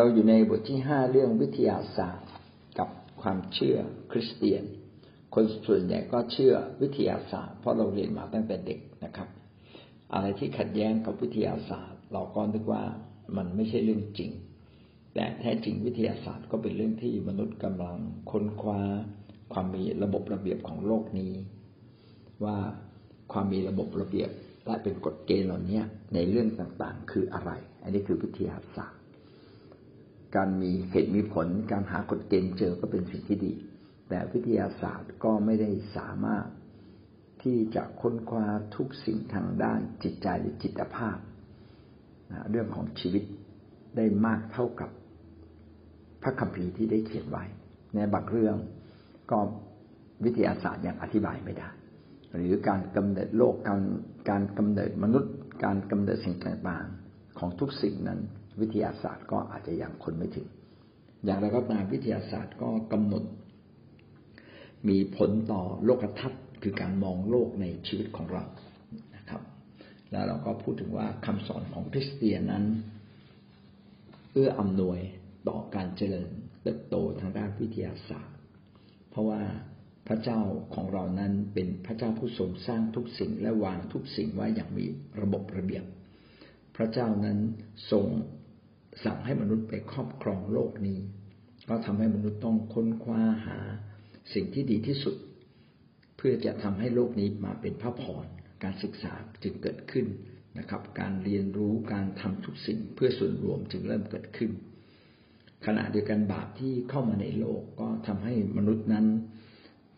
เราอยู่ในบทที่ห้าเรื่องวิทยาศาสตร์ กับความเชื่อคริสเตียน คนส่วนใหญ่ก็เชื่อวิทยาศาสตร์ เพราะเราเรียนมาตั้งแต่เด็กนะครับ อะไรที่ขัดแย้งกับวิทยาศาสตร์ เราก็นึกว่ามันไม่ใช่เรื่องจริง แต่แท้จริงวิทยาศาสตร์ก็เป็นเรื่องที่มนุษย์กำลังค้นคว้า ความมีระบบระเบียบของโลกนี้ ว่าความมีระบบระเบียบและเป็นกฎเกณฑ์เหล่านี้ในเรื่องต่างๆ คืออะไร อันนี้คือวิทยาศาสตร์ การมีเหตุมีผล การหากฎเกณฑ์เจอก็เป็นสิ่งที่ดี แต่วิทยาศาสตร์ก็ไม่ได้สามารถที่จะค้นคว้าทุกสิ่งทางด้านจิตใจหรือจิตภาพ เรื่องของชีวิตได้มากเท่ากับพระคัมภีร์ที่ได้เขียนไว้ ในบางเรื่องก็วิทยาศาสตร์ยังอธิบายไม่ได้ หรือการกำเนิดโลกการการกำเนิดมนุษย์ การกำเนิดสิ่งต่างๆ ของทุกสิ่งนั้น วิทยาศาสตร์ก็อาจจะยังคนไม่ถึง อย่างไรก็ตามวิทยาศาสตร์ก็กำหนด มีผลต่อโลกทัศน์คือการมองโลกในชีวิตของเรานะครับ แล้วเราก็พูดถึงว่าคำสอนของคริสเตียนนั้น เอื้ออำนวยต่อการเจริญเติบโตทางด้านวิทยาศาสตร์ เพราะว่าพระเจ้าของเรานั้นเป็นพระเจ้าผู้ทรงสร้างทุกสิ่งและวางทุกสิ่งไว้อย่างมีระบบระเบียบ พระเจ้านั้นทรง สั่งให้มนุษย์ไปครอบครองโลกนี้ ก็ทำให้มนุษย์ต้องค้นคว้าหาสิ่งที่ดีที่สุด เพื่อจะทำให้โลกนี้มาเป็นพระพรการศึกษาจึงเกิดขึ้นนะครับ การเรียนรู้การทำทุกสิ่งเพื่อส่วนรวมจึงเริ่มเกิดขึ้น ขณะเดียวกันบาปที่เข้ามาในโลกก็ทำให้มนุษย์นั้น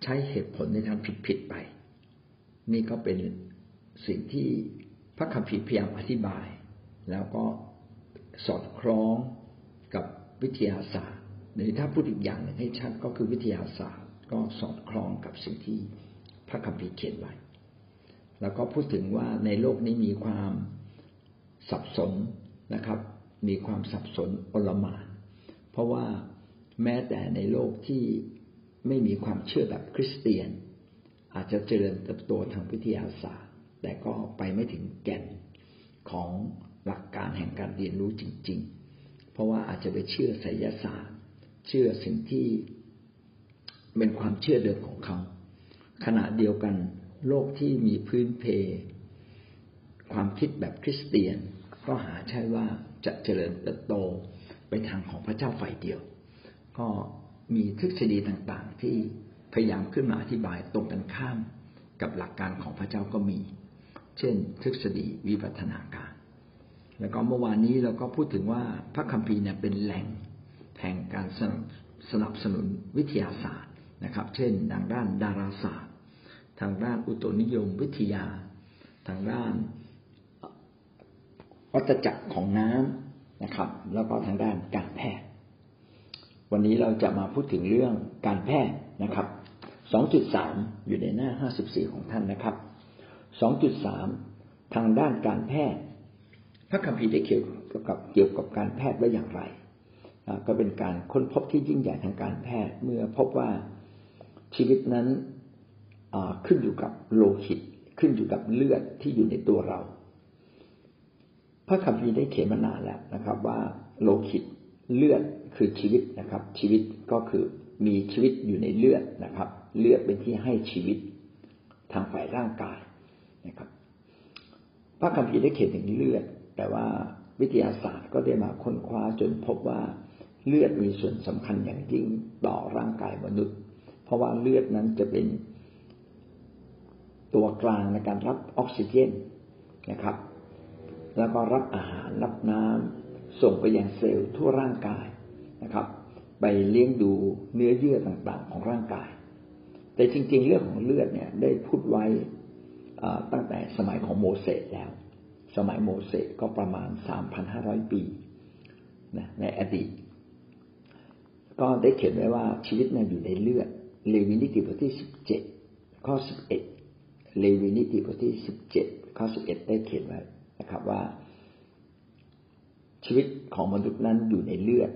ใช้เหตุผลในทางผิดๆไป นี่ก็เป็นสิ่งที่พระคัมภีร์พยายามอธิบาย แล้วก็ สอดคล้องกับวิทยาศาสตร์ หรือถ้าพูดอีกอย่างหนึ่งให้ชัดก็คือวิทยาศาสตร์ ก็สอดคล้องกับสิ่งที่พระคัมภีร์เขียนไว้ แล้วก็พูดถึงว่าในโลกนี้มีความสับสนนะครับ มีความสับสนอลมานเพราะว่าแม้แต่ในโลกที่ไม่มีความเชื่อแบบคริสเตียน อาจจะเจริญเติบโตทางวิทยาศาสตร์ แต่ก็ไปไม่ถึงแก่นของ หลักการแห่งการเรียนรู้จริง ๆ เพราะว่าอาจจะไปเชื่อไสยศาสตร์ เชื่อสิ่งที่เป็นความเชื่อเดิมของเขา ขณะเดียวกันโลกที่มีพื้นเพ ความคิดแบบคริสเตียน ก็หาใช่ว่าจะเจริญเติบโตไปทางของพระเจ้าฝ่ายเดียว ก็มีทฤษฎีต่างๆ ที่พยายามขึ้นมาอธิบายตรงกันข้ามกับหลักการของพระเจ้าก็มี เช่น ทฤษฎีวิวัฒนาการ แล้วก็เมื่อวานนี้เราก็พูดถึงว่าพระคัมภีร์เนี่ยเป็นแหล่งแห่งการสนับสนุนวิทยาศาสตร์นะครับ เช่นทางด้านดาราศาสตร์ ทางด้านอุตุนิยมวิทยา ทางด้านวัตจักรของน้ำนะครับ แล้วก็ทางด้านการแพทย์ วันนี้เราจะมาพูดถึงเรื่องการแพทย์นะครับ 2.3 อยู่ในหน้า 54 ของท่านนะครับ 2.3 ทางด้านการแพทย์ พระคัมภีร์ได้เกี่ยวกับเกี่ยวกับการแพทย์ไว้อย่างไรก็เป็นการค้นพบที่ยิ่งใหญ่ทางการแพทย์ เมื่อพบว่าชีวิตนั้นขึ้นอยู่กับโลหิต ขึ้นอยู่กับเลือดที่อยู่ในตัวเรา พระคัมภีร์ได้เขียนมานานแล้วนะครับ ว่าโลหิตเลือดคือชีวิตนะครับ ชีวิตก็คือมีชีวิตอยู่ในเลือดนะครับ เลือดเป็นที่ให้ชีวิตทางฝ่ายร่างกายนะครับ พระคัมภีร์ได้เขียนถึงเลือด แต่ว่าวิทยาศาสตร์ก็ได้มาค้นคว้าจนพบว่าเลือดมีส่วนสำคัญอย่างยิ่งต่อร่างกายมนุษย์ เพราะว่าเลือดนั้นจะเป็นตัวกลางในการรับออกซิเจนนะครับ แล้วก็รับอาหารรับน้ำส่งไปยังเซลล์ทั่วร่างกายนะครับ ไปเลี้ยงดูเนื้อเยื่อต่างๆ ของร่างกาย แต่จริงๆ เรื่องของเลือดเนี่ยได้พูดไว้ตั้งแต่สมัยของโมเสสแล้ว สมัยโมเสสก็ประมาณสามพันห้าร้อยปีนะในอดีต ก็ได้เขียนไว้ว่าชีวิตนี่ยอยู่ในเลือด เลวินิติบทที่สิบเจ็ดข้อสิบเอ็ดเลวินิติบทที่สิบเจ็ดข้อสิบเอ็ดได้เขียนไว้นะครับว่า ชีวิตของมนุษย์นั้นอยู่ในเลือด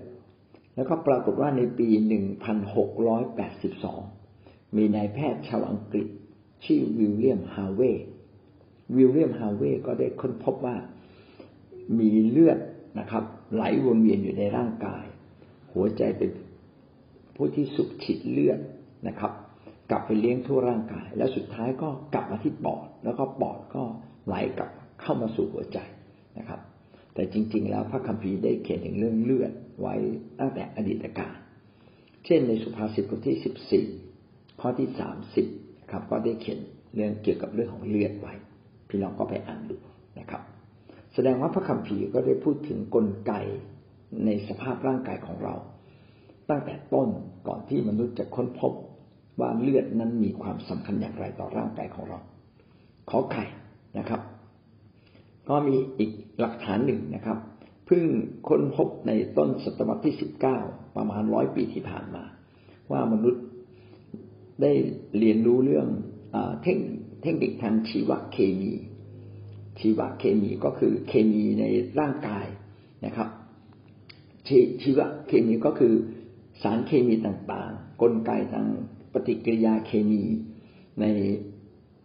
แล้วก็ปรากฏว่าในปี1682มีนายแพทย์ชาวอังกฤษชื่อวิลเลียมฮาเวย์ วิลเลียมฮาเวย์ก็ได้ค้นพบว่ามีเลือดนะครับ ไหลวนเวียนอยู่ในร่างกาย หัวใจเป็นผู้ที่สุบฉีดเลือดนะครับ กลับไปเลี้ยงทั่วร่างกาย แล้วสุดท้ายก็กลับมาที่ปอด แล้วก็ปอดก็ไหลกลับเข้ามาสู่หัวใจนะครับ แต่จริง ๆ แล้วพระคัมภีร์ได้เขียนถึงเรื่องเลือดไว้ตั้งแต่อดีตกาลเช่นในสุภาษิตบทที่สิบสี่ข้อที่สามสิบครับ ก็ได้เขียนเรื่องเกี่ยวกับเรื่องของเลือดไว้ พี่น้องก็ไปอ่านดูนะครับ แสดงว่าพระคัมภีร์ก็ได้พูดถึงกลไกในสภาพร่างกายของเรา ตั้งแต่ต้นก่อนที่มนุษย์จะค้นพบว่าเลือดนั้นมีความสำคัญอย่างไรต่อร่างกายของเรา ขอไข่นะครับ ก็มีอีกหลักฐานหนึ่งนะครับเพิ่งค้นพบในต้นศตวรรษที่สิบเก้าประมาณร้อยปีที่ผ่านมา ว่ามนุษย์ได้เรียนรู้เรื่องเทคนิค เทคนิคทางชีวเคมี ชีวเคมีก็คือเคมีในร่างกายนะครับชชีวเคมีก็คือสารเคมีต่างๆ กลไกทางปฏิกิริยาเคมีใน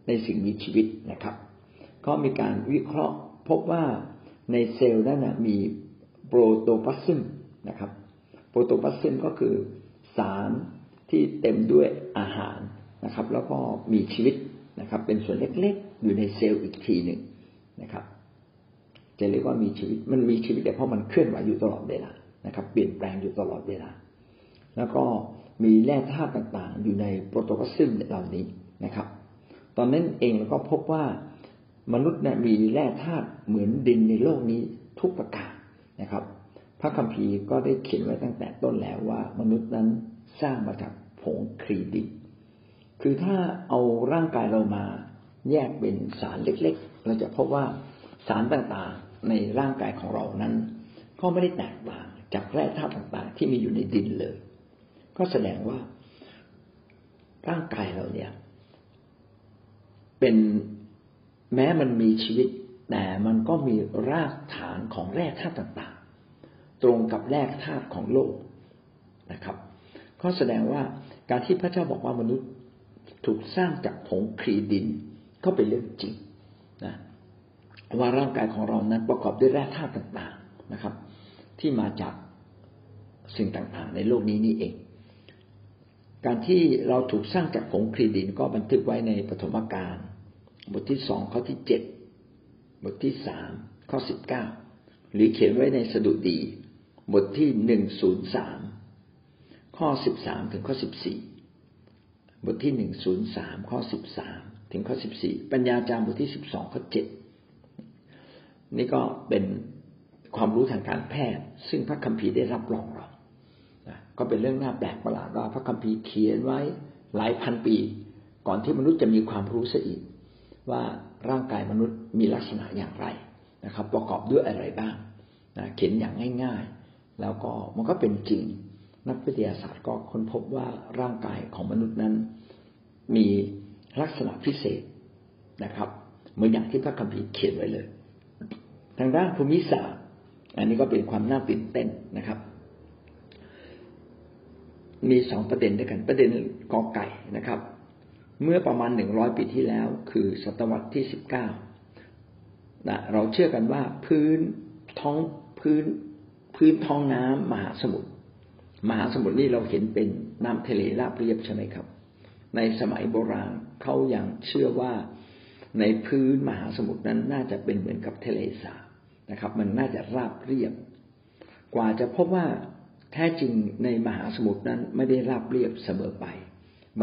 ในสิ่งมีชีวิตนะครับ ก็มีการวิเคราะห์พบว่าในเซลล์นั้นมีโปรโตพลาซึมนะครับ โปรโตพลาซึมก็คือสารที่เต็มด้วยอาหารนะครับ แล้วก็มีชีวิต นะครับ เป็นส่วนเล็กๆ อยู่ในเซลล์อีกทีหนึ่งนะครับ จะเรียกว่ามีชีวิตมันมีชีวิตแต่เพราะมันเคลื่อนไหวอยู่ตลอดเวลานะครับ เปลี่ยนแปลงอยู่ตลอดเวลา แล้วก็มีแร่ธาตุต่างๆ อยู่ในโปรโตพลาซึมเหล่านี้นะครับ ตอนนั้นเองเราก็พบว่ามนุษย์นี่ยมีแร่ธาตุเหมือนดินในโลกนี้ทุกประการนะครับ พระคัมภีร์ก็ได้เขียนไว้ตั้งแต่ต้นแล้วว่า มนุษย์นั้นสร้างมาจากผงครีดิน คือถ้าเอาร่างกายเรามาแยกเป็นสารเล็ก ๆ เราจะพบว่าสารต่างๆในร่างกายของเรานั้น ก็ไม่ได้แตกต่างจากแร่ธาตุต่างๆ ที่มีอยู่ในดินเลย ก็แสดงว่าร่างกายเราเนี่ย เป็นแม้มันมีชีวิต แต่มันก็มีรากฐานของแร่ธาตุต่างๆ ตรงกับแร่ธาตุของโลกนะครับ ก็แสดงว่าการที่พระเจ้าบอกว่ามนุษย์ ถูกสร้างจากผงครีดินก็เป็นเรื่องจริงนะว่าร่างกายของเรานั้นประกอบด้วยแร่ธาตุต่างๆนะครับ ที่มาจากสิ่งต่างๆ ในโลกนี้นี่เอง การที่เราถูกสร้างจากผงครีดินก็บันทึกไว้ในปฐมกาลบทที่สองข้อที่เจ็ดบทที่สามข้อสิบเก้าหรือเขียนไว้ในสดุดี บทที่หนึ่งศูนย์สามข้อสิบสามถึงข้อสิบสี่ ทที่หนึ่งศูนย์สามข้อสิบสามถึงข้อสิบสี่ปัญญาจารย์บทที่สิบสองข้อเจ็ดนี่ก็เป็นความรู้ทางการแพทย์ ซึ่งพระคัมภีร์ได้รับรองเราก็เป็นเรื่องน่าแปลกประหลาดว่าพระคัมภีร์เขียนไว้หลายพันปี ก่อนที่มนุษย์จะมีความรู้ซะอีก ว่าร่างกายมนุษย์มีลักษณะอย่างไรนะครับ ประกอบด้วยอะไรบ้างนะเขียนอย่างง่ายๆ แล้วก็มันก็เป็นจริง นักวิทยาศาสตร์ก็ค้นพบว่าร่างกายของมนุษย์นั้น มีลักษณะพิเศษนะครับ เหมือนอย่างที่พระคัมภีร์เขียนไว้เลย ทางด้านภูมิศาสตร์ อันนี้ก็เป็นความน่าตื่นเต้นนะครับ มีสองประเด็นด้วยกัน ประเด็นกอไก่นะครับ เมื่อประมาณหนึ่งร้อยปีที่แล้ว คือศตวรรษที่สิบเก้านะเราเชื่อกันว่าพื้นท้องพื้นพื้นท้องน้ำมหาสมุทรมหาสมุทรนี่เราเห็นเป็นน้ำทะเลราบเรียบใช่ไหมครับ ในสมัยโบราณเขายังเชื่อว่าในพื้นมหาสมุทรนั้นน่าจะเป็นเหมือนกับทะเลสาบนะครับ มันน่าจะราบเรียบ กว่าจะพบว่าแท้จริงในมหาสมุทรนั้นไม่ได้ราบเรียบเสมอไป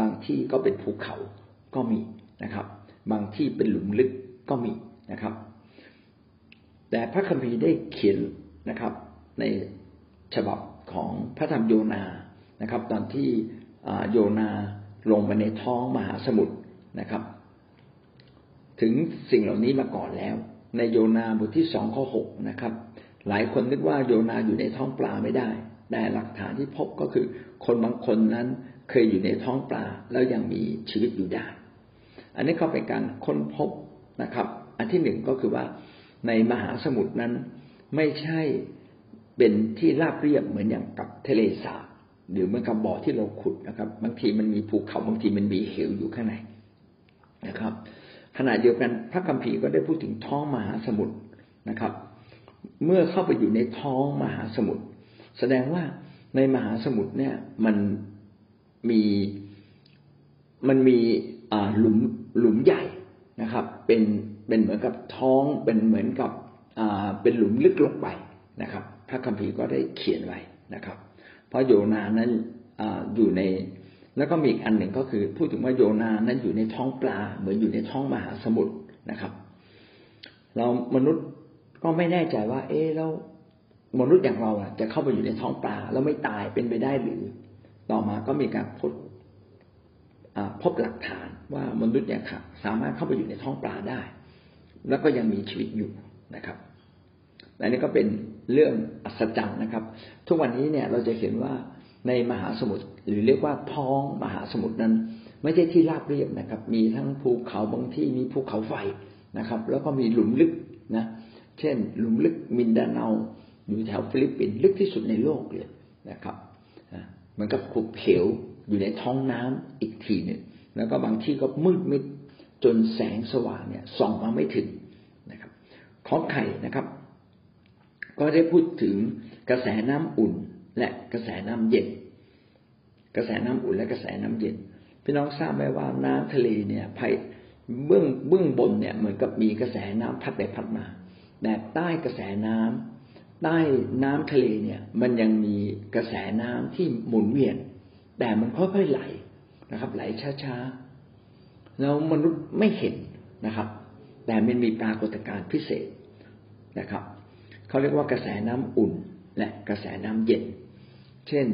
บางที่ก็เป็นภูเขาก็มีนะครับ บางที่เป็นหลุมลึกก็มีนะครับ แต่พระคัมภีร์ได้เขียนนะครับ ในฉบับของพระธรรมโยนานะครับ ตอนที่โยนา ลงไปในท้องมหาสมุทรนะครับ ถึงสิ่งเหล่านี้มาก่อนแล้ว ในโยนาบทที่สองข้อหกนะครับ หลายคนนึกว่าโยนาอยู่ในท้องปลาไม่ได้ แต่หลักฐานที่พบก็คือ คนบางคนนั้นเคยอยู่ในท้องปลาแล้วยังมีชีวิตอยู่ได้ อันนี้ก็เป็นการค้นพบนะครับ อันที่หนึ่งก็คือว่าในมหาสมุทรนั้นไม่ใช่เป็นที่ราบเรียบเหมือนอย่างกับทะเลสาบ หรือเหมือนกับบ่อที่เราขุดนะครับ บางทีมันมีภูเขาบางทีมันมีเหวอยู่ข้างในนะครับ ขณะเดียวกันพระคัมภีร์ก็ได้พูดถึงท้องมหาสมุทรนะครับ เมื่อเข้าไปอยู่ในท้องมหาสมุทรแสดงว่าในมหาสมุทรเนี่ยมันมีมันมีหลุมหลุมใหญ่นะครับ เป็นเป็นเหมือนกับท้องเป็นเหมือนกับเป็นหลุมลึกลงไปนะครับ พระคัมภีร์ก็ได้เขียนไว้นะครับ เพราะโยนานั้นอยู่ใน แล้วก็มีอีกอันหนึ่งก็คือ พูดถึงว่าโยนานั้นอยู่ในท้องปลา เหมือนอยู่ในท้องมหาสมุทรนะครับ เรามนุษย์ก็ไม่แน่ใจว่า เอ๊แล้วมนุษย์อย่างเราจะเข้าไปอยู่ในท้องปลาแล้วไม่ตายเป็นไปได้หรือ ต่อมาก็มีการพบพบหลักฐานว่ามนุษย์เนี่ยสามารถเข้าไปอยู่ในท้องปลาได้ แล้วก็ยังมีชีวิตอยู่นะครับ และนี่ก็เป็นเรื่องอัศจรรย์นะครับ ทุกวันนี้เนี่ยเราจะเห็นว่าในมหาสมุทรหรือเรียกว่าท้องมหาสมุทรนั้น ไม่ใช่ที่ราบเรียบนะครับ มีทั้งภูเขาบางที่มีภูเขาไฟนะครับ แล้วก็มีหลุมลึกนะเช่น หลุมลึกมินดาเนาอยู่แถวฟิลิปปินส์ลึกที่สุดในโลกเลยนะครับเหมือนกับหุบเหวอยู่ในท้องน้ำอีกทีหนึ่งแล้วก็บางที่ก็มืดมิดจนแสงสว่างเนี่ยส่องมาไม่ถึงนะครับ ขอไข่นะครับ ก็ได้พูดถึงกระแสน้ำอุ่น และกระแสน้ำเย็น กระแสน้ำอุ่นและกระแสน้ำเย็น พี่น้องทราบไหมว่าน้ำทะเลเนี่ยภายเบื้องเบื้องบนเนี่ยเหมือนกับมีกระแสน้ำพัดไปพัดมาแต่ใต้กระแสน้ำใต้น้ำทะเลเนี่ยมันยังมีกระแสน้ำที่หมุนเวียน แต่มันค่อยๆไหลนะครับ ไหลช้าๆแล้วมนุษย์ไม่เห็นนะครับ แต่มันมีปรากฏการณ์พิเศษนะครับ เขาเรียกว่ากระแสน้ำอุ่นและกระแสน้ำเย็น เช่น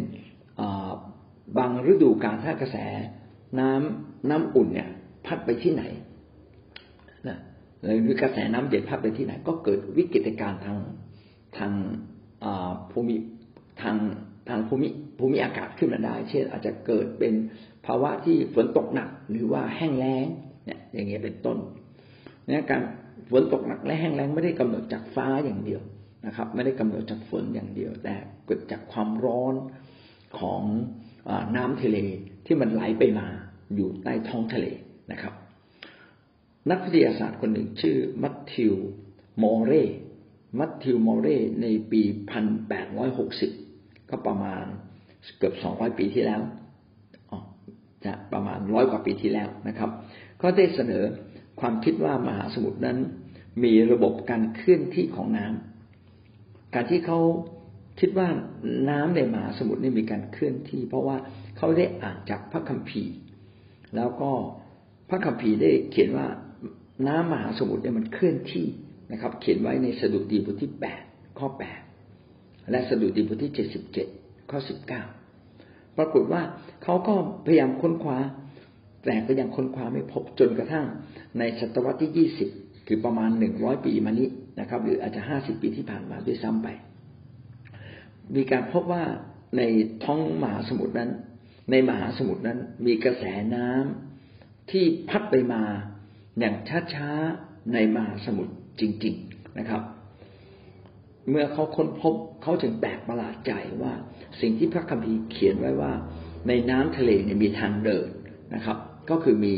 บางฤดูกาลถ้ากระแสน้ำน้ำอุ่นเนี่ย พัดไปที่ไหนนะหรือกระแสน้ำเย็นพัดไปที่ไหน ก็เกิดวิกฤตการณ์ทางทางภูมิทางทางภูมิภูมิอากาศขึ้นมาได้ เช่น อาจจะเกิดเป็นภาวะที่ฝนตกหนักหรือว่าแห้งแล้งเนี่ยอย่างเงี้ยเป็นต้นเนี่ยการฝนตกหนักและแห้งแล้งไม่ได้กำหนดจากฟ้าอย่างเดียว นะครับ ไม่ได้กำหนดจากฝนอย่างเดียว แต่เกิดจากความร้อนของอน้ำทะเลที่มันไหลไปมาอยู่ใต้ท้องทะเลนะครับ นักวิทยาศาสตร์คนหนึ่งชื่อมัตติวมอเร่มัตติวมอเร่ในปีพันแปดร้อยหกสิบก็ประมาณเกือบสองร้อยปีที่แล้วจะประมาณร้อยกว่าปีที่แล้วนะครับ ก็ได้เสนอความคิดว่ามหาสมุทรนั้น มีระบบการเคลื่อนที่ของน้ำ การที่เขาคิดว่าน้ำในมหาสมุทรนี่มีการเคลื่อนที่ เพราะว่าเขาได้อ่านจากพระคัมภีร์ แล้วก็พระคัมภีร์ได้เขียนว่าน้ำมหาสมุทรเนี่ยมันเคลื่อนที่นะครับ เขียนไว้ในสดุดีบทที่แปดข้อแปดและสดุดีบทที่เจ็ดสิบเจ็ดข้อสิบเก้าปรากฏว่าเขาก็พยายามค้นคว้า แต่ก็ยังค้นคว้าไม่พบจนกระทั่งในศตวรรษที่ยี่สิบคือประมาณหนึ่งร้อยปีมานี้ นะครับ หรืออาจจะห้าสิบปีที่ผ่านมาด้วยซ้ำไป มีการพบว่าในท้องมหาสมุทรนั้น ในมหาสมุทรนั้น มีกระแสน้ำที่พัดไปมาอย่างช้าๆในมหาสมุทรจริง ๆนะครับ เมื่อเขาค้นพบเขาจึงแปลกประหลาดใจว่าสิ่งที่พระคัมภีร์เขียนไว้ว่า ในน้ำทะเลเนี่ยมีทางเดินนะครับ ก็คือมี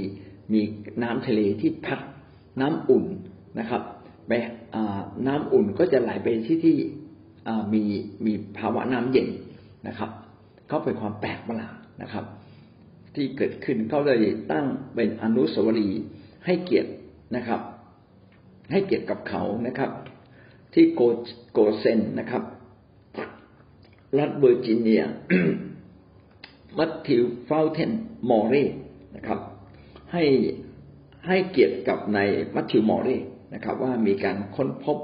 มีน้ำทะเลที่พัดน้ำอุ่นนะครับ ไปน้ำอุ่นก็จะไหลไปที่ที่มีมีภาวะน้ำเย็นนะครับเขาเป็นความแปลกประหลาดนะครับ ที่เกิดขึ้นเขาเลยตั้งเป็นอนุสาวรีย์ให้เกียรตินะครับ ให้เกียรติกับเขานะครับ ที่โกโกเซนนะครับ รัฐเวอร์จิเนีย มัตติวฟาวเทนมอร์เรนะครับ ให้ให้เกียรติกับในมัตติวมอร์เร นะครับ ว่ามีการค้นพบ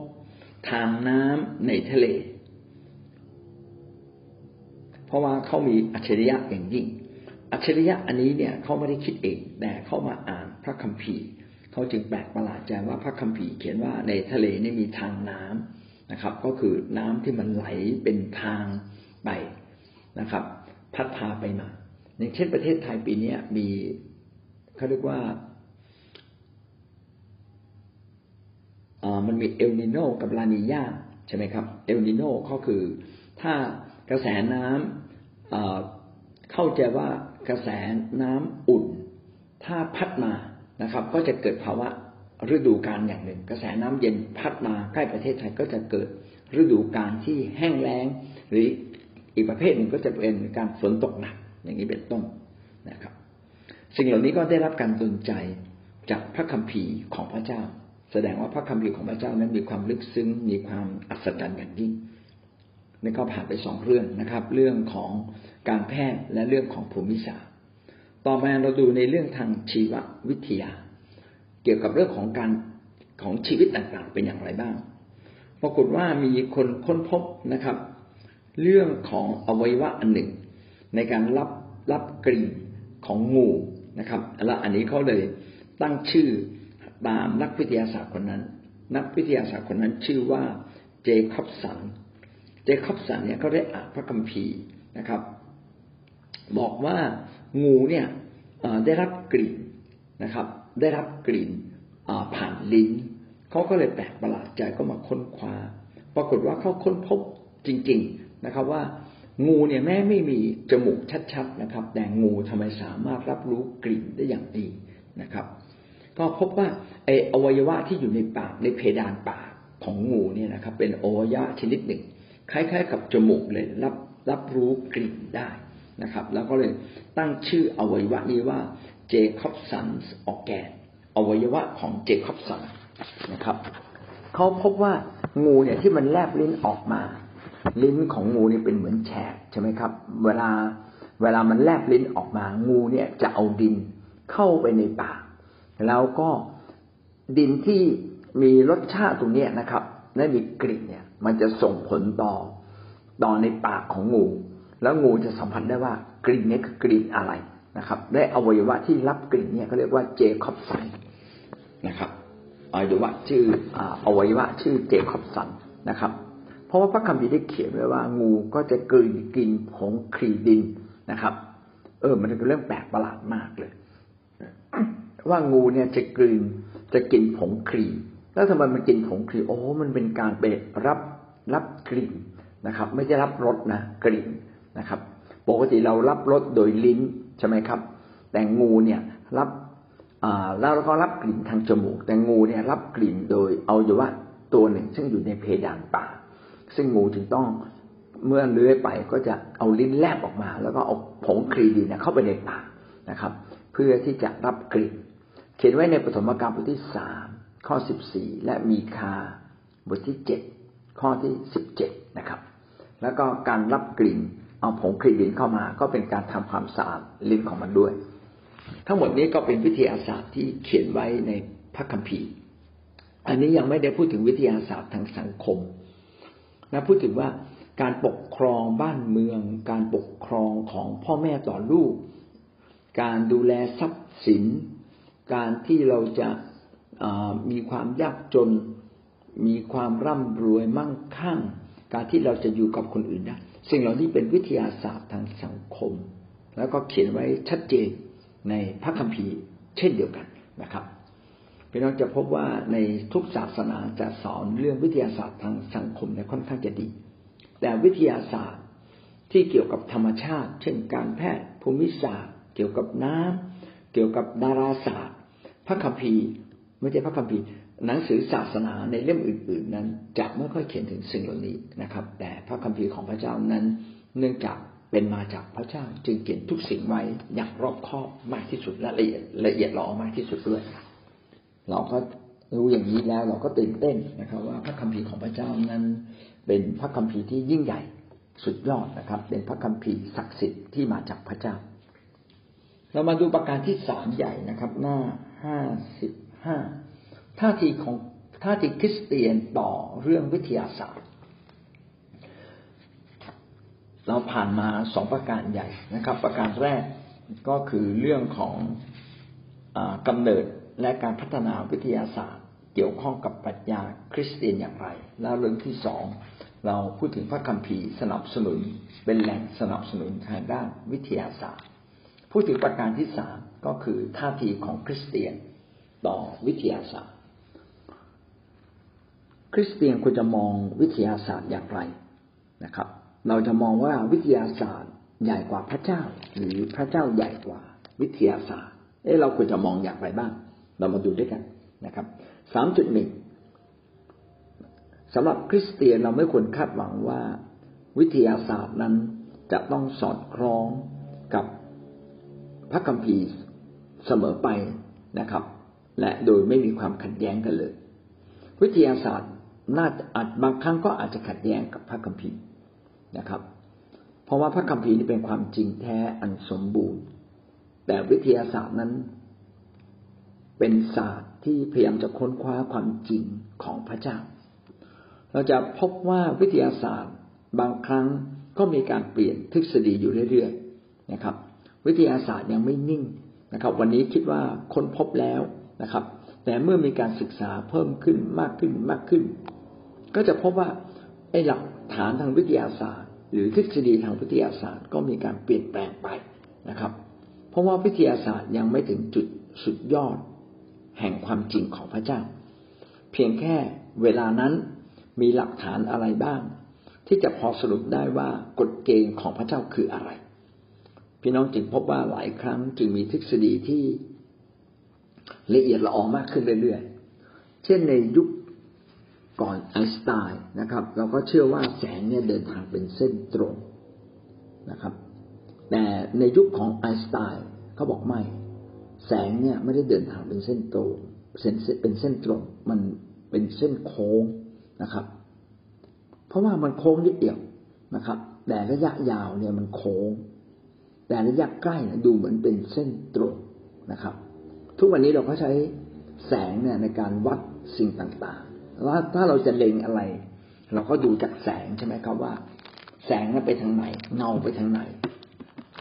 ทางน้ำในทะเล เพราะว่าเขามีอัจฉริยะอย่างยิ่ง อัจฉริยะอันนี้เนี่ยเขาไม่ได้คิดเองแต่เขามาอ่านพระคัมภีร์เขาจึงแปลกประหลาดใจว่าพระคัมภีร์เขียนว่าในทะเลนี่มีทางน้ำนะครับ ก็คือน้ำที่มันไหลเป็นทางไปนะครับ พัดพาไปมาอย่างเช่นประเทศไทยปีนี้มีเขาเรียกว่า มันมีเอลนิโนกับลานียาใช่ไหมครับ เอลนิโนก็คือถ้ากระแสน้ำเข้าใจว่ากระแสน้ำอุ่น ถ้าพัดมานะครับ ก็จะเกิดภาวะฤดูกาลอย่างหนึ่ง กระแสน้ำเย็นพัดมาใกล้ประเทศไทยก็จะเกิดฤดูกาลที่แห้งแล้ง หรืออีกประเภทหนึ่งก็จะเป็นการฝนตกหนักอย่างนี้เป็นต้นนะครับ สิ่งเหล่านี้ก็ได้รับการดลใจจากพระคัมภีร์ของพระเจ้า แสดงว่าพระคัมภีร์ของพระเจ้านั้นมีความลึกซึ้ง มีความอัศจรรย์อย่างยิ่งนี่ก็ผ่านไปสองเรื่องนะครับ เรื่องของการแพทย์และเรื่องของภูมิศาสตร์ ต่อมาเราดูในเรื่องทางชีววิทยา เกี่ยวกับเรื่องของการของชีวิตต่างๆ เป็นอย่างไรบ้าง ปรากฏว่ามีคนค้นพบนะครับ เรื่องของอวัยวะอันหนึ่ง ในการรับรับกลิ่นของงูนะครับ และอันนี้เขาเลยตั้งชื่อ ตามนักวิทยาศาสตร์คนนั้น นักวิทยาศาสตร์คนนั้นชื่อว่าเจคอบสัน เจคอบสันเนี่ยเขาได้อ่านพระคัมภีร์นะครับ บอกว่างูเนี่ยได้รับกลิ่นนะครับ ได้รับกลิ่นผ่านลิ้นเขาก็เลยแปลกประหลาดใจก็มาค้นคว้า ปรากฏว่าเขาค้นพบจริง ๆนะครับว่างูเนี่ยแม้ไม่มีจมูกชัดๆนะครับ แต่งูทำไมสามารถรับรู้กลิ่นได้อย่างดีนะครับ ก็พบว่าไออวัยวะที่อยู่ในปากในเพดานปากของงูเนี่ยนะครับ เป็นอวัยวะชนิดหนึ่ง คล้าย ๆ กับจมูกเลยรับรับรู้กลิ่นได้นะครับ แล้วก็เลยตั้งชื่ออวัยวะนี้ว่าเจคอบสันส์ออกแกนอวัยวะของเจคอบสันนะครับเขาพบว่างูเนี่ยที่มันแลบลิ้นออกมา ลิ้นของงูนี่เป็นเหมือนแฉกใช่ไหมครับ เวลาเวลามันแลบลิ้นออกมางูเนี่ยจะเอาดินเข้าไปในปาก แล้วก็ดินที่มีรสชาติตรงนี้นะครับและมีกลิ่นเนี่ย มันจะส่งผลต่อต่อในปากของงู แล้วงูจะสัมผัสได้ว่ากลิ่นนี้คือกลิ่นอะไรนะครับได้อวัยวะที่รับกลิ่นเนี่ยเขาเรียกว่าเจคอบสันนะครับอวัยวะชื่ออวัยวะชื่อเจคอบสันนะครับ เพราะว่าพระคัมภีร์ได้เขียนไว้ว่างูก็จะกลืนกินผงครีดินนะครับ เออ มันเป็นเรื่องแปลกประหลาดมากเลย ว่างูเนี่ยจะกลืนจะกินผงครีแล้วทำไมมันกินผงครีโอ้มันเป็นการไปรับรับกลิ่นนะครับ ไม่ใช่รับรสนะกลิ่นนะครับ ปกติเรารับรสโดยลิ้นใช่ไหมครับ แต่งูเนี่ยรับแล้วก็รับกลิ่นทางจมูก แต่งูเนี่ยรับกลิ่นโดยเอาอยู่ว่าตัวหนึ่ง ซึ่งอยู่ในเพดานปากซึ่งงูจึงต้องเมื่อเลื้อยไปก็จะเอาลิ้นแลบออกมา แล้วก็เอาผงครีดีเนี่ยเข้าไปในปากนะครับ เพื่อที่จะรับกลิ่น เขียนไว้ในปฐมกาลบทที่สามข้อสิบสี่และมีคาบทที่เจ็ดข้อที่สิบเจ็ดนะครับ แล้วก็การรับกลิ่นเอาผงครีดินเข้ามา ก็เป็นการทำความสะอาดลิ้นของมันด้วย ทั้งหมดนี้ก็เป็นวิทยาศาสตร์ที่เขียนไว้ในพระคัมภีร์ อันนี้ยังไม่ได้พูดถึงวิทยาศาสตร์ทางสังคมนะพูดถึงว่าการปกครองบ้านเมือง การปกครองของพ่อแม่ต่อลูก การดูแลทรัพย์สิน การที่เราจะมีความยากจน มีความร่ำรวยมั่งคั่ง การที่เราจะอยู่กับคนอื่นนะสิ่งเหล่านี้เป็นวิทยาศาสตร์ทางสังคม แล้วก็เขียนไว้ชัดเจนในพระคัมภีร์เช่นเดียวกันนะครับพี่น้องจะพบว่าในทุกศาสนาจะสอนเรื่องวิทยาศาสตร์ทางสังคมเนี่ยค่อนข้างจะดี แต่วิทยาศาสตร์ที่เกี่ยวกับธรรมชาติ เช่นการแพทย์ภูมิศาสตร์ เกี่ยวกับน้ำ เกี่ยวกับดาราศาสตร์ พระคัมภีร์ไม่ใช่พระคัมภีร์หนังสือศาสนาในเล่มอื่น ๆ นั้นจะไม่ค่อยเขียนถึงสิ่งเหล่านี้นะครับ แต่พระคัมภีร์ของพระเจ้านั้น เนื่องจากเป็นมาจากพระเจ้าจึงเขียนทุกสิ่งไว้อย่างรอบคอบมากที่สุดและละเอียดละเอียดลออมากที่สุดด้วยเราก็รู้อย่างนี้แล้วเราก็ตื่นเต้นนะครับ ว่าพระคัมภีร์ของพระเจ้านั้น เป็นพระคัมภีร์ที่ยิ่งใหญ่สุดยอดนะครับ เป็นพระคัมภีร์ศักดิ์สิทธิ์ที่มาจากพระเจ้า เรามาดูประการที่สามใหญ่นะครับ หน้าห้าสิบห้าท่าทีของท่าทีคริสเตียนต่อเรื่องวิทยาศาสตร์ เราผ่านมาสองประการใหญ่นะครับ ประการแรกก็คือเรื่องของอกำเนิดและการพัฒนาวิทยาศาสตร์ เกี่ยวข้องกับปรัชญาคริสเตียนอย่างไร แล้วเรื่องที่สองเราพูดถึงพระคัมภีร์สนับสนุนเป็นแหล่งสนับสนุนทางด้านวิทยาศาสตร์ พูดถึงประการที่สามก็คือท่าทีของคริสเตียนต่อวิทยาศาสตร์ คริสเตียนควรจะมองวิทยาศาสตร์อย่างไรนะครับ เราจะมองว่าวิทยาศาสตร์ใหญ่กว่าพระเจ้า หรือพระเจ้าใหญ่กว่าวิทยาศาสตร์ เอ๊เราควรจะมองอย่างไรบ้าง เรามาดูด้วยกันนะครับสามจุดหนึ่งสำหรับคริสเตียนเราไม่ควรคาดหวังว่า วิทยาศาสตร์นั้นจะต้องสอดคล้องกับ พระคัมภีร์เสมอไปนะครับ และโดยไม่มีความขัดแย้งกันเลย วิทยาศาสตร์น่าอาจบางครั้งก็อาจจะขัดแย้งกับพระคัมภีร์นะครับ เพราะว่าพระคัมภีร์นี่เป็นความจริงแท้อันสมบูรณ์ แต่วิทยาศาสตร์นั้น เป็นศาสตร์ที่พยายามจะค้นคว้าความจริงของพระเจ้า เราจะพบว่าวิทยาศาสตร์บางครั้งก็มีการเปลี่ยนทฤษฎีอยู่เรื่อยๆนะครับ วิทยาศาสตร์ยังไม่นิ่งนะครับ วันนี้คิดว่าค้นพบแล้วนะครับ แต่เมื่อมีการศึกษาเพิ่มขึ้นมากขึ้นมากขึ้น ก็จะพบว่าไอ้หลักฐานทางวิทยาศาสตร์ หรือทฤษฎีทางวิทยาศาสตร์ก็มีการเปลี่ยนแปลงไปนะครับ เพราะว่าวิทยาศาสตร์ยังไม่ถึงจุดสุดยอด แห่งความจริงของพระเจ้า เพียงแค่เวลานั้นมีหลักฐานอะไรบ้าง ที่จะพอสรุปได้ว่ากฎเกณฑ์ของพระเจ้าคืออะไร พี่น้องจึงพบว่าหลายครั้งจึงมีทฤษฎีที่ละเอียดละออมากขึ้นเรื่อยๆ เช่นในยุคก่อนไอน์สไตน์นะครับ เราก็เชื่อว่าแสงเนี่ยเดินทางเป็นเส้นตรงนะครับ แต่ในยุคของไอน์สไตน์เขาบอกไม่ แสงเนี่ยไม่ได้เดินทางเป็นเส้นตรงเส้นเป็นเส้นตรง มันเป็นเส้นโค้งนะครับ เพราะว่ามันโค้งนิดเดียวนะครับ แต่ระยะยาวเนี่ยมันโค้ง แต่ระยะใกล้นะดูเหมือนเป็นเส้นตรงนะครับ ทุกวันนี้เราก็ใช้แสงเนี่ยในการวัดสิ่งต่างๆว่าถ้าเราจะเล็งอะไร เราก็ดูจากแสงใช่ไหมครับว่า แสงนั้นไปทางไหน เงาไปทางไหน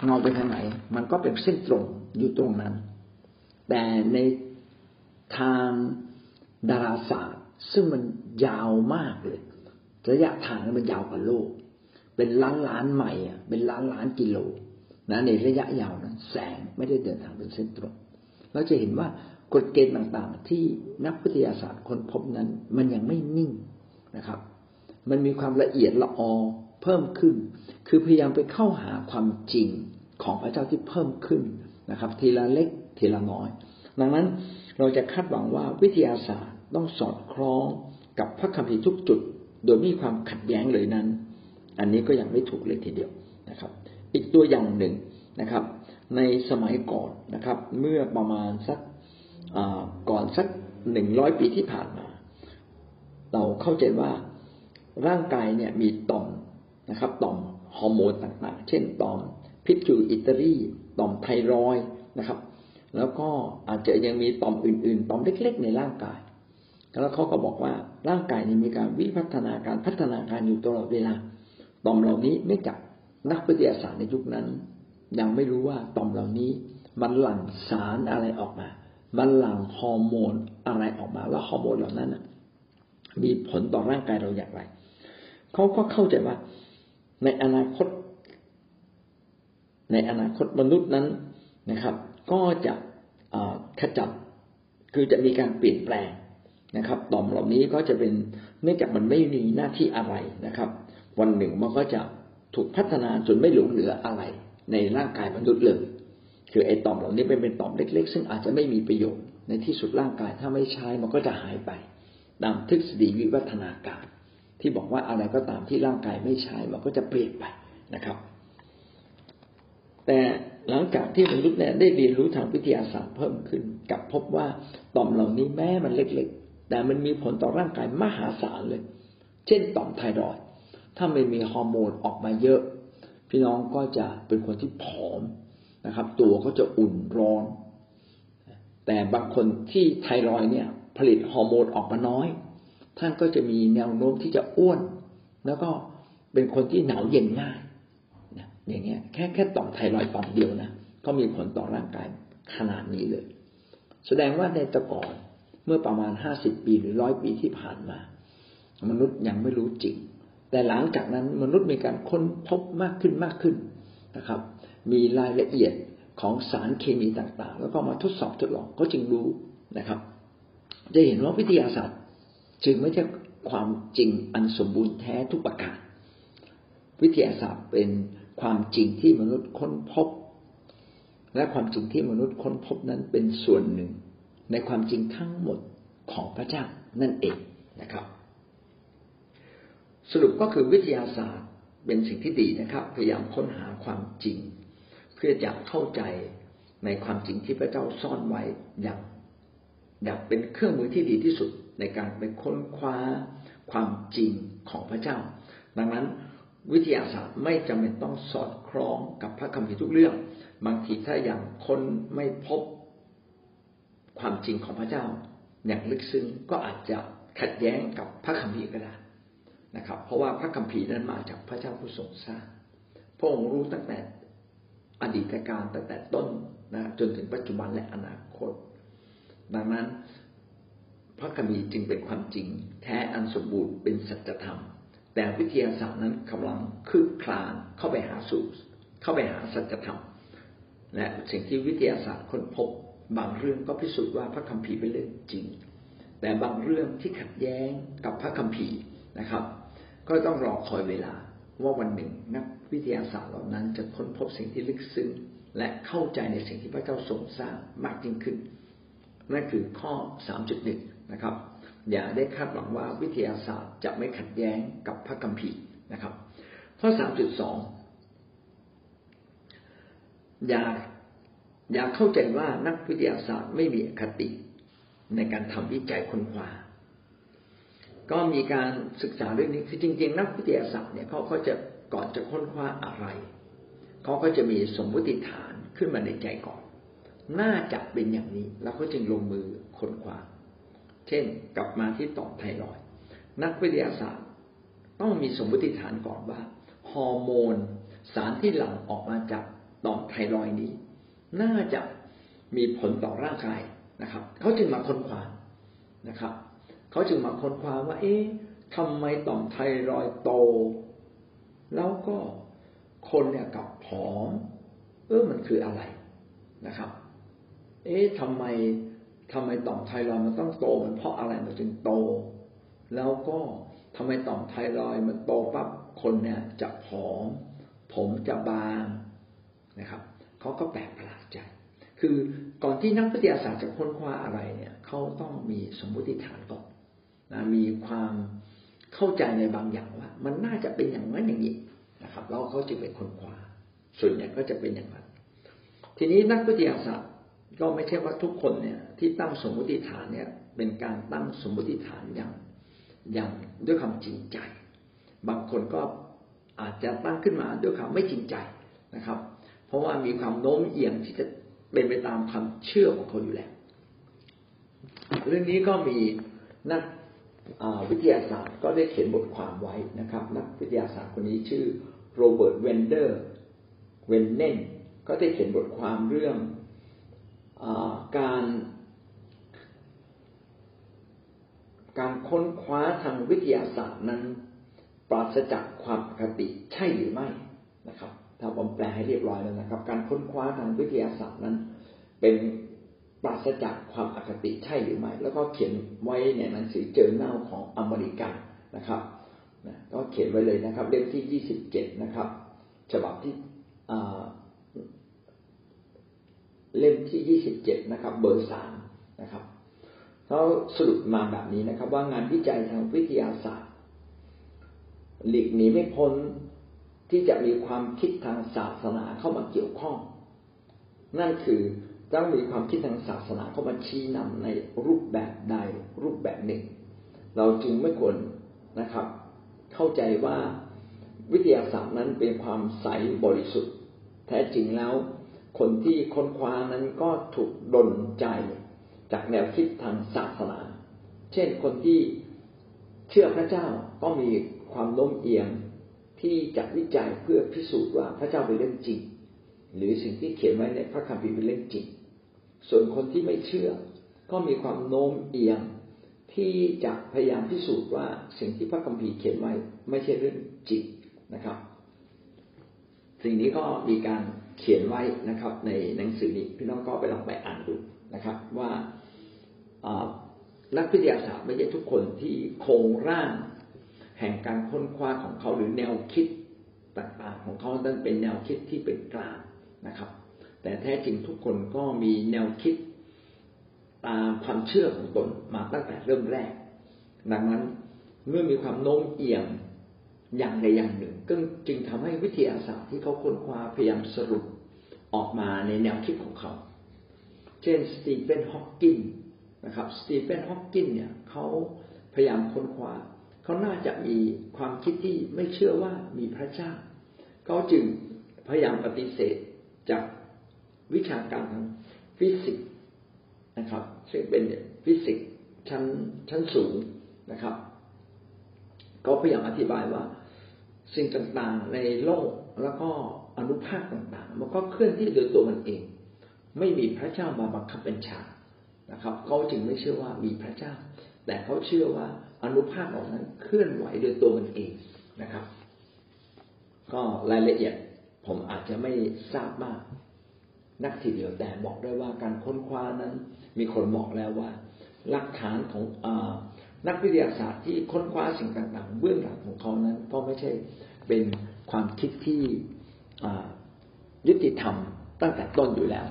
เงาไปทางไหน มันก็เป็นเส้นตรงอยู่ตรงนั้น แต่ในทางดาราศาสตร์ ซึ่งมันยาวมากเลย ระยะทางนั้นมันยาวกว่าโลก เป็นล้านล้านไมล์อะเป็นล้านล้านกิโล นะในระยะยาวนั้นแสงไม่ได้เดินทางเป็นเส้นตรงเราจะเห็นว่ากฎเกณฑ์ต่างๆ ที่นักวิทยาศาสตร์ค้นพบนั้น มันยังไม่นิ่งนะครับ มันมีความละเอียดละออเพิ่มขึ้น คือพยายามไปเข้าหาความจริงของพระเจ้าที่เพิ่มขึ้นนะครับ ทีละเล็กทีละน้อย ดังนั้นเราจะคาดหวังว่าวิทยาศาสตร์ต้องสอดคล้องกับพระคัมภีร์ทุกจุด โดยมีความขัดแย้งเลยนั้น อันนี้ก็ยังไม่ถูกเลยทีเดียว อีกตัวอย่างหนึ่งนะครับ ในสมัยก่อนนะครับ เมื่อประมาณสักก่อนสักหนึ่งร้อยปีที่ผ่านมา เราเข้าใจว่าร่างกายเนี่ยมีต่อมนะครับ ต่อมฮอร์โมนต่างๆ เช่นต่อมพิจูอิตรีต่อมไทรอยนะครับ แล้วก็อาจจะยังมีต่อมอื่น ๆ ต่อมเล็ก ๆ ในร่างกาย แล้วเขาก็บอกว่าร่างกายนี้มีการวิพัฒนาการพัฒนาการอยู่ตลอดเวลา ต่อมเหล่านี้ไม่จับ นักวิทยาศาสตร์ในยุคนั้น ยังไม่รู้ว่าต่อมเหล่านี้ มันหลั่งสารอะไรออกมา มันหลั่งฮอร์โมนอะไรออกมา แล้วฮอร์โมนเหล่านั้นมีผลต่อร่างกายเราอย่างไร เขาก็เข้าใจว่า ในอนาคต ในอนาคตมนุษย์นั้นนะครับ ก็จะขจัดคือจะมีการเปลี่ยนแปลงนะครับ ต่อมเหล่านี้ก็จะเป็นเนื่องจากมันไม่มีหน้าที่อะไรนะครับ วันหนึ่งมันก็จะ ถูกพัฒนาจนไม่หลงเหลืออะไรในร่างกายมนุษย์เลยคือไอ้ต่อมเหล่านี้เป็นเป็นต่อมเล็ก ๆ ซึ่งอาจจะไม่มีประโยชน์ในที่สุดร่างกายถ้าไม่ใช้มันก็จะหายไป ตามทฤษฎีวิวัฒนาการ ที่บอกว่าอะไรก็ตามที่ร่างกายไม่ใช้มันก็จะเปลี่ยนไปนะครับ แต่หลังจากที่มนุษย์เนี่ยได้เรียนรู้ทางวิทยาศาสตร์เพิ่มขึ้นกับพบว่าต่อมเหล่านี้แม้มันเล็ก ๆ แต่มันมีผลต่อร่างกายมหาศาลเลย เช่น ต่อมไทรอยด์ ถ้าไม่มีฮอร์โมนออกมาเยอะ พี่น้องก็จะเป็นคนที่ผอมนะครับ ตัวก็จะอุ่นร้อน แต่บางคนที่ไทรอยเนี่ย ผลิตฮอร์โมนออกมาน้อย ท่านก็จะมีแนวโน้มที่จะอ้วน แล้วก็เป็นคนที่หนาวเย็นง่ายอย่างเงี้ยแค่แค่ต่อมไทรอยต่อมเดียวนะก็มีผลต่อร่างกายขนาดนี้เลย แสดงว่าในตะก่อนเมื่อประมาณห้าสิบปีหรือร้อยปีที่ผ่านมา มนุษย์ยังไม่รู้จริง แต่หลังจากนั้นมนุษย์มีการค้นพบมากขึ้นมากขึ้นนะครับ มีรายละเอียดของสารเคมีต่างๆ แล้วก็มาทดสอบทดลองก็จึงรู้นะครับ จะเห็นว่าวิทยาศาสตร์ จึงไม่ใช่ความจริงอันสมบูรณ์แท้ทุกประการ วิทยาศาสตร์เป็นความจริงที่มนุษย์ค้นพบ และความจริงที่มนุษย์ค้นพบนั้นเป็นส่วนหนึ่ง ในความจริงทั้งหมดของพระเจ้านั่นเองนะครับ สรุปก็คือวิทยาศาสตร์เป็นสิ่งที่ดีนะครับ พยายามค้นหาความจริง เพื่อจะเข้าใจในความจริงที่พระเจ้าซ่อนไว้อย่างอย่างเป็นเครื่องมือที่ดีที่สุดในการไปค้นคว้าความจริงของพระเจ้า ดังนั้นวิทยาศาสตร์ไม่จำเป็นต้องสอดคล้องกับพระคัมภีร์ทุกเรื่อง บางทีถ้าอย่างคนไม่พบความจริงของพระเจ้า อย่างลึกซึ้งก็อาจจะขัดแย้งกับพระคัมภีร์ก็ได้ นะครับ เพราะว่าพระคัมภีร์นั้นมาจากพระเจ้าผู้ทรงสร้างพระองค์รู้ตั้งแต่อดีตการตั้งแต่ต้นนะจนถึงปัจจุบันและอนาคต ดังนั้นพระคัมภีร์จึงเป็นความจริง แท้อันสมบูรณ์เป็นสัจธรรม แต่วิทยาศาสตร์นั้นกำลังคืบคลานเข้าไปหาสู่ เข้าไปหาสัจธรรม และสิ่งที่วิทยาศาสตร์ค้นพบ บางเรื่องก็พิสูจน์ว่าพระคัมภีร์เป็นเรื่องจริง แต่บางเรื่องที่ขัดแย้งกับพระคัมภีร์นะครับ ก็ต้องรอคอยเวลาว่าวันหนึ่งนักวิทยาศาสตร์เหล่านั้นจะค้นพบสิ่งที่ลึกซึ้งและเข้าใจในสิ่งที่พระเจ้าทรงสร้างมากยิ่งขึ้น นั่นคือข้อ 3.1 นะครับ อย่าได้คาดหวังว่าวิทยาศาสตร์จะไม่ขัดแย้งกับพระคัมภีร์นะครับ ข้อ 3.2 อย่าอย่าเข้าใจว่านักวิทยาศาสตร์ไม่มีคติในการทำวิจัยค้นคว้า ก็มีการศึกษาเรื่องนี้คือจริง ๆ นักวิทยาศาสตร์เนี่ยเขาก็จะก่อนจะค้นคว้าอะไรเขาก็จะมีสมมติฐานขึ้นมาในใจก่อน น่าจะเป็นอย่างนี้ แล้วก็จึงลงมือค้นคว้าเช่น กลับมาที่ต่อมไทรอยนักวิทยาศาสตร์ ต้องมีสมมติฐานก่อนว่าฮอร์โมน สารที่หลั่งออกมาจากต่อมไทรอยนี้ น่าจะมีผลต่อร่างกายนะครับเขาจึงมาค้นคว้านะครับ เขาจึงมาค้นคว้าว่า เอ๊ะทำไมต่อมไทรอยโต แล้วก็คนเนี่ยกับผอม เออมันคืออะไรนะครับ เอ๊ะทำไมทำไมต่อมไทรอยมันต้องโต มันเพราะอะไรมันจึงโต แล้วก็ทำไมต่อมไทรอยมันโตปั๊บคนเนี่ยจะผอม ผมจะบางนะครับเขาก็แปลกประหลาดใจ คือก่อนที่นักวิทยาศาสตร์จะค้นคว้าอะไรเนี่ยเขาต้องมีสมมติฐานก่อน นะมีความเข้าใจในบางอย่างว่า มันน่าจะเป็นอย่างนั้นอย่างนี้นะครับแล้วเขาจึงไปค้นคว้าส่วนใหญ่ก็จะเป็นอย่างนั้น ทีนี้นักวิทยาศาสตร์ก็ไม่ใช่ว่าทุกคนเนี่ย ที่ตั้งสมมติฐานเนี่ย เป็นการตั้งสมมติฐานอย่างอย่างด้วยความจริงใจ บางคนก็อาจจะตั้งขึ้นมาด้วยความไม่จริงใจนะครับ เพราะว่ามีความโน้มเอียงที่จะเป็นไปตามความเชื่อของเขาอยู่แล้ว เรื่องนี้ก็มีนัก วิทยาศาสตร์ก็ได้เขียนบทความไว้นะครับ นักวิทยาศาสตร์คนนี้ชื่อโรเบิร์ตเวนเดอร์เวนเนนก็ได้เขียนบทความเรื่องอการ การค้นคว้าทางวิทยาศาสตร์นั้น ปราศจากความปกติใช่หรือไม่นะครับ ถ้าผมแปลให้เรียบร้อยแล้วนะครับ การค้นคว้าทางวิทยาศาสตร์นั้น เป็น ปราศจากความอคติใช่หรือไม่ แล้วก็เขียนไว้ในหนังสือเจอเน่าของอเมริกันนะครับก็เขียนไว้เลยนะครับ เล่มที่ยี่สิบเจ็ดนะครับ ฉบับที่เล่มที่ยี่สิบเจ็ดนะครับ เบอร์สามนะครับเขาสรุปมาแบบนี้นะครับ ว่างานวิจัยทางวิทยาศาสตร์ หลีกหนีไม่พ้นที่จะมีความคิดทางศาสนาเข้ามาเกี่ยวข้อง นั่นคือ ต้องมีความคิดทางศาสนาเข้ามาชี้นำในรูปแบบใดรูปแบบหนึ่ง เราจึงไม่ควรนะครับ เข้าใจว่าวิทยาศาสตร์นั้นเป็นความใสบริสุทธิ์ แท้จริงแล้ว คนที่ค้นคว้านั้นก็ถูกดลใจจากแนวคิดทางศาสนา เช่นคนที่เชื่อพระเจ้าก็มีความโน้มเอียงที่จะวิจัยเพื่อพิสูจน์ว่าพระเจ้าเป็นเรื่องจริง หรือสิ่งที่เขียนไว้ในพระคัมภีร์เป็นเรื่องจริง ส่วนคนที่ไม่เชื่อ ก็มีความโน้มเอียงที่จะพยายามพิสูจน์ว่าสิ่งที่พระคัมภีร์เขียนไว้ ไม่ใช่เรื่องจริงนะครับ สิ่งนี้ก็มีการเขียนไว้นะครับ ในหนังสือนี้พี่น้องก็ไปลองไปอ่านดูนะครับ ว่านักวิทยาศาสตร์ไม่ใช่ทุกคนที่โครงร่าง แห่งการค้นคว้าของเขาหรือแนวคิดต่างๆของเขานั้นเป็นแนวคิดที่เป็นกลาง นะครับ แต่แท้จริงทุกคนก็มีแนวคิดตามความเชื่อของตนมาตั้งแต่เริ่มแรก ดังนั้นเมื่อมีความโน้มเอียงอย่างใดอย่างหนึ่งก็จึงทำให้วิทยาศาสตร์ที่เขาค้นคว้าพยายามสรุปออกมาในแนวคิดของเขา เช่นสตีเฟนฮอกกินนะครับสตีเฟนฮอกกินเนี่ยเขาพยายามค้นคว้าเขาน่าจะมีความคิดที่ไม่เชื่อว่ามีพระเจ้าเขาจึงพยายามปฏิเสธ จากวิชาการทางฟิสิกส์นะครับ ซึ่งเป็นฟิสิกส์ชั้นชั้นสูงนะครับเขาพยายามอธิบายว่า สิ่งต่างๆในโลกแล้วก็อนุภาคต่างๆ มันก็เคลื่อนที่โดยตัวมันเอง ไม่มีพระเจ้ามาบังคับบัญชานะครับเขาจึงไม่เชื่อว่ามีพระเจ้า แต่เขาเชื่อว่าอนุภาคเหล่านั้นเคลื่อนไหวโดยตัวมันเองนะครับ ก็รายละเอียด ผมอาจจะไม่ทราบมาก นักทีเดียวแต่บอกได้ว่าการค้นคว้านั้น มีคนบอกแล้วว่า หลักฐานของอนักวิทยาศาสตร์ที่ค้นคว้าสิ่งต่าง ๆ เบื้องหลังของเขานั้น ก็ไม่ใช่เป็นความคิดที่ยุติธรรมตั้งแต่ต้นอยู่แล้ว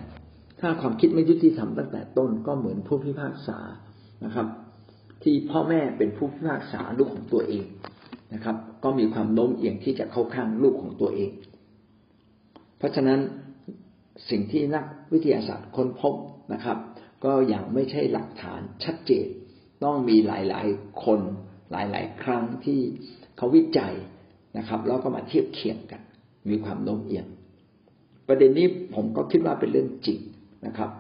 ถ้าความคิดไม่ยุติธรรมตั้งแต่ต้นก็เหมือนผู้พิพากษานะครับ ที่พ่อแม่เป็นผู้พิพากษาลูกของตัวเองนะครับ ก็มีความโน้มเอียงที่จะเข้าข้างลูกของตัวเอง เพราะฉะนั้นสิ่งที่นักวิทยาศาสตร์ค้นพบนะครับ ก็ยังไม่ใช่หลักฐานชัดเจน ต้องมีหลาย ๆ คนหลาย ๆ ครั้งที่เขาวิจัยนะครับ แล้วก็มาเทียบเคียงกัน มีความโน้มเอียงประเด็นนี้ผมก็คิดว่าเป็นเรื่องจริงนะครับ